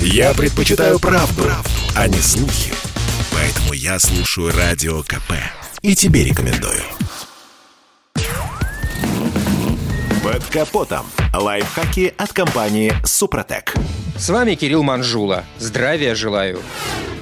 Я предпочитаю правду, правду, а не слухи. Поэтому я слушаю Радио КП. И тебе рекомендую. Под капотом. Лайфхаки от компании «Супротек». С вами Кирилл Манжула. Здравия желаю.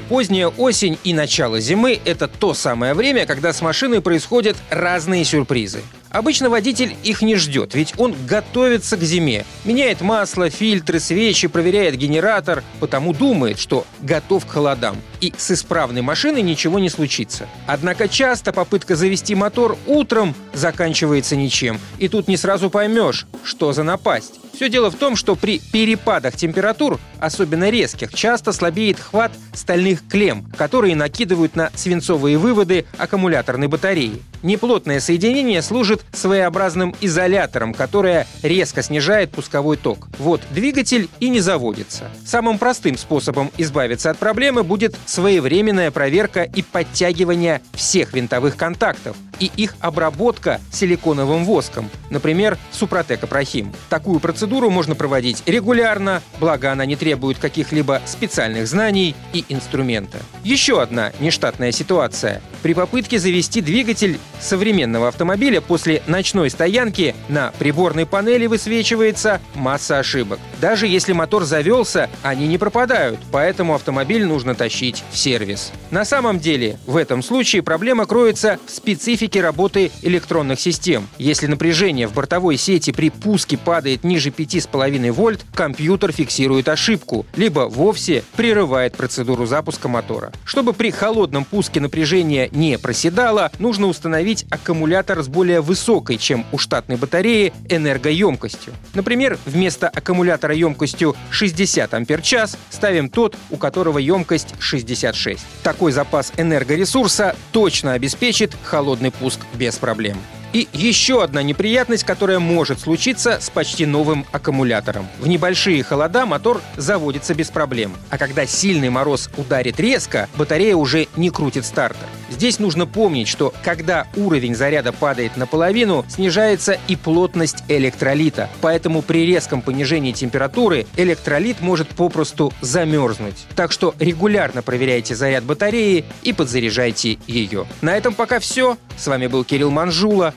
Поздняя осень и начало зимы – это то самое время, когда с машиной происходят разные сюрпризы. Обычно водитель их не ждет, ведь он готовится к зиме. Меняет масло, фильтры, свечи, проверяет генератор, потому думает, что готов к холодам. И с исправной машиной ничего не случится. Однако часто попытка завести мотор утром заканчивается ничем. И тут не сразу поймешь, что за напасть. Все дело в том, что при перепадах температур, особенно резких, часто слабеет хват стальных клемм, которые накидывают на свинцовые выводы аккумуляторной батареи. Неплотное соединение служит своеобразным изолятором, которое резко снижает пусковой ток. Вот двигатель и не заводится. Самым простым способом избавиться от проблемы будет своевременная проверка и подтягивание всех винтовых контактов и их обработка силиконовым воском, например, Супротек Прохим. Такую процедуру можно проводить регулярно, благо она не требует каких-либо специальных знаний и инструмента. Еще одна нештатная ситуация. При попытке завести двигатель современного автомобиля после ночной стоянки на приборной панели высвечивается масса ошибок. Даже если мотор завелся, они не пропадают, поэтому автомобиль нужно тащить в сервис. На самом деле, в этом случае проблема кроется в специфике работы электронных систем. Если напряжение в бортовой сети при пуске падает ниже 5,5 вольт, компьютер фиксирует ошибку, либо вовсе прерывает процедуру запуска мотора. Чтобы при холодном пуске напряжение не проседало, нужно установить аккумулятор с более высокой, чем у штатной батареи, энергоемкостью. Например, вместо аккумулятора емкостью 60 ампер-час ставим тот, у которого емкость 66. Такой запас энергоресурса точно обеспечит холодный пуск без проблем. И еще одна неприятность, которая может случиться с почти новым аккумулятором. В небольшие холода мотор заводится без проблем. А когда сильный мороз ударит резко, батарея уже не крутит стартер. Здесь нужно помнить, что когда уровень заряда падает наполовину, снижается и плотность электролита. Поэтому при резком понижении температуры электролит может попросту замерзнуть. Так что регулярно проверяйте заряд батареи и подзаряжайте ее. На этом пока все. С вами был Кирилл Манжула.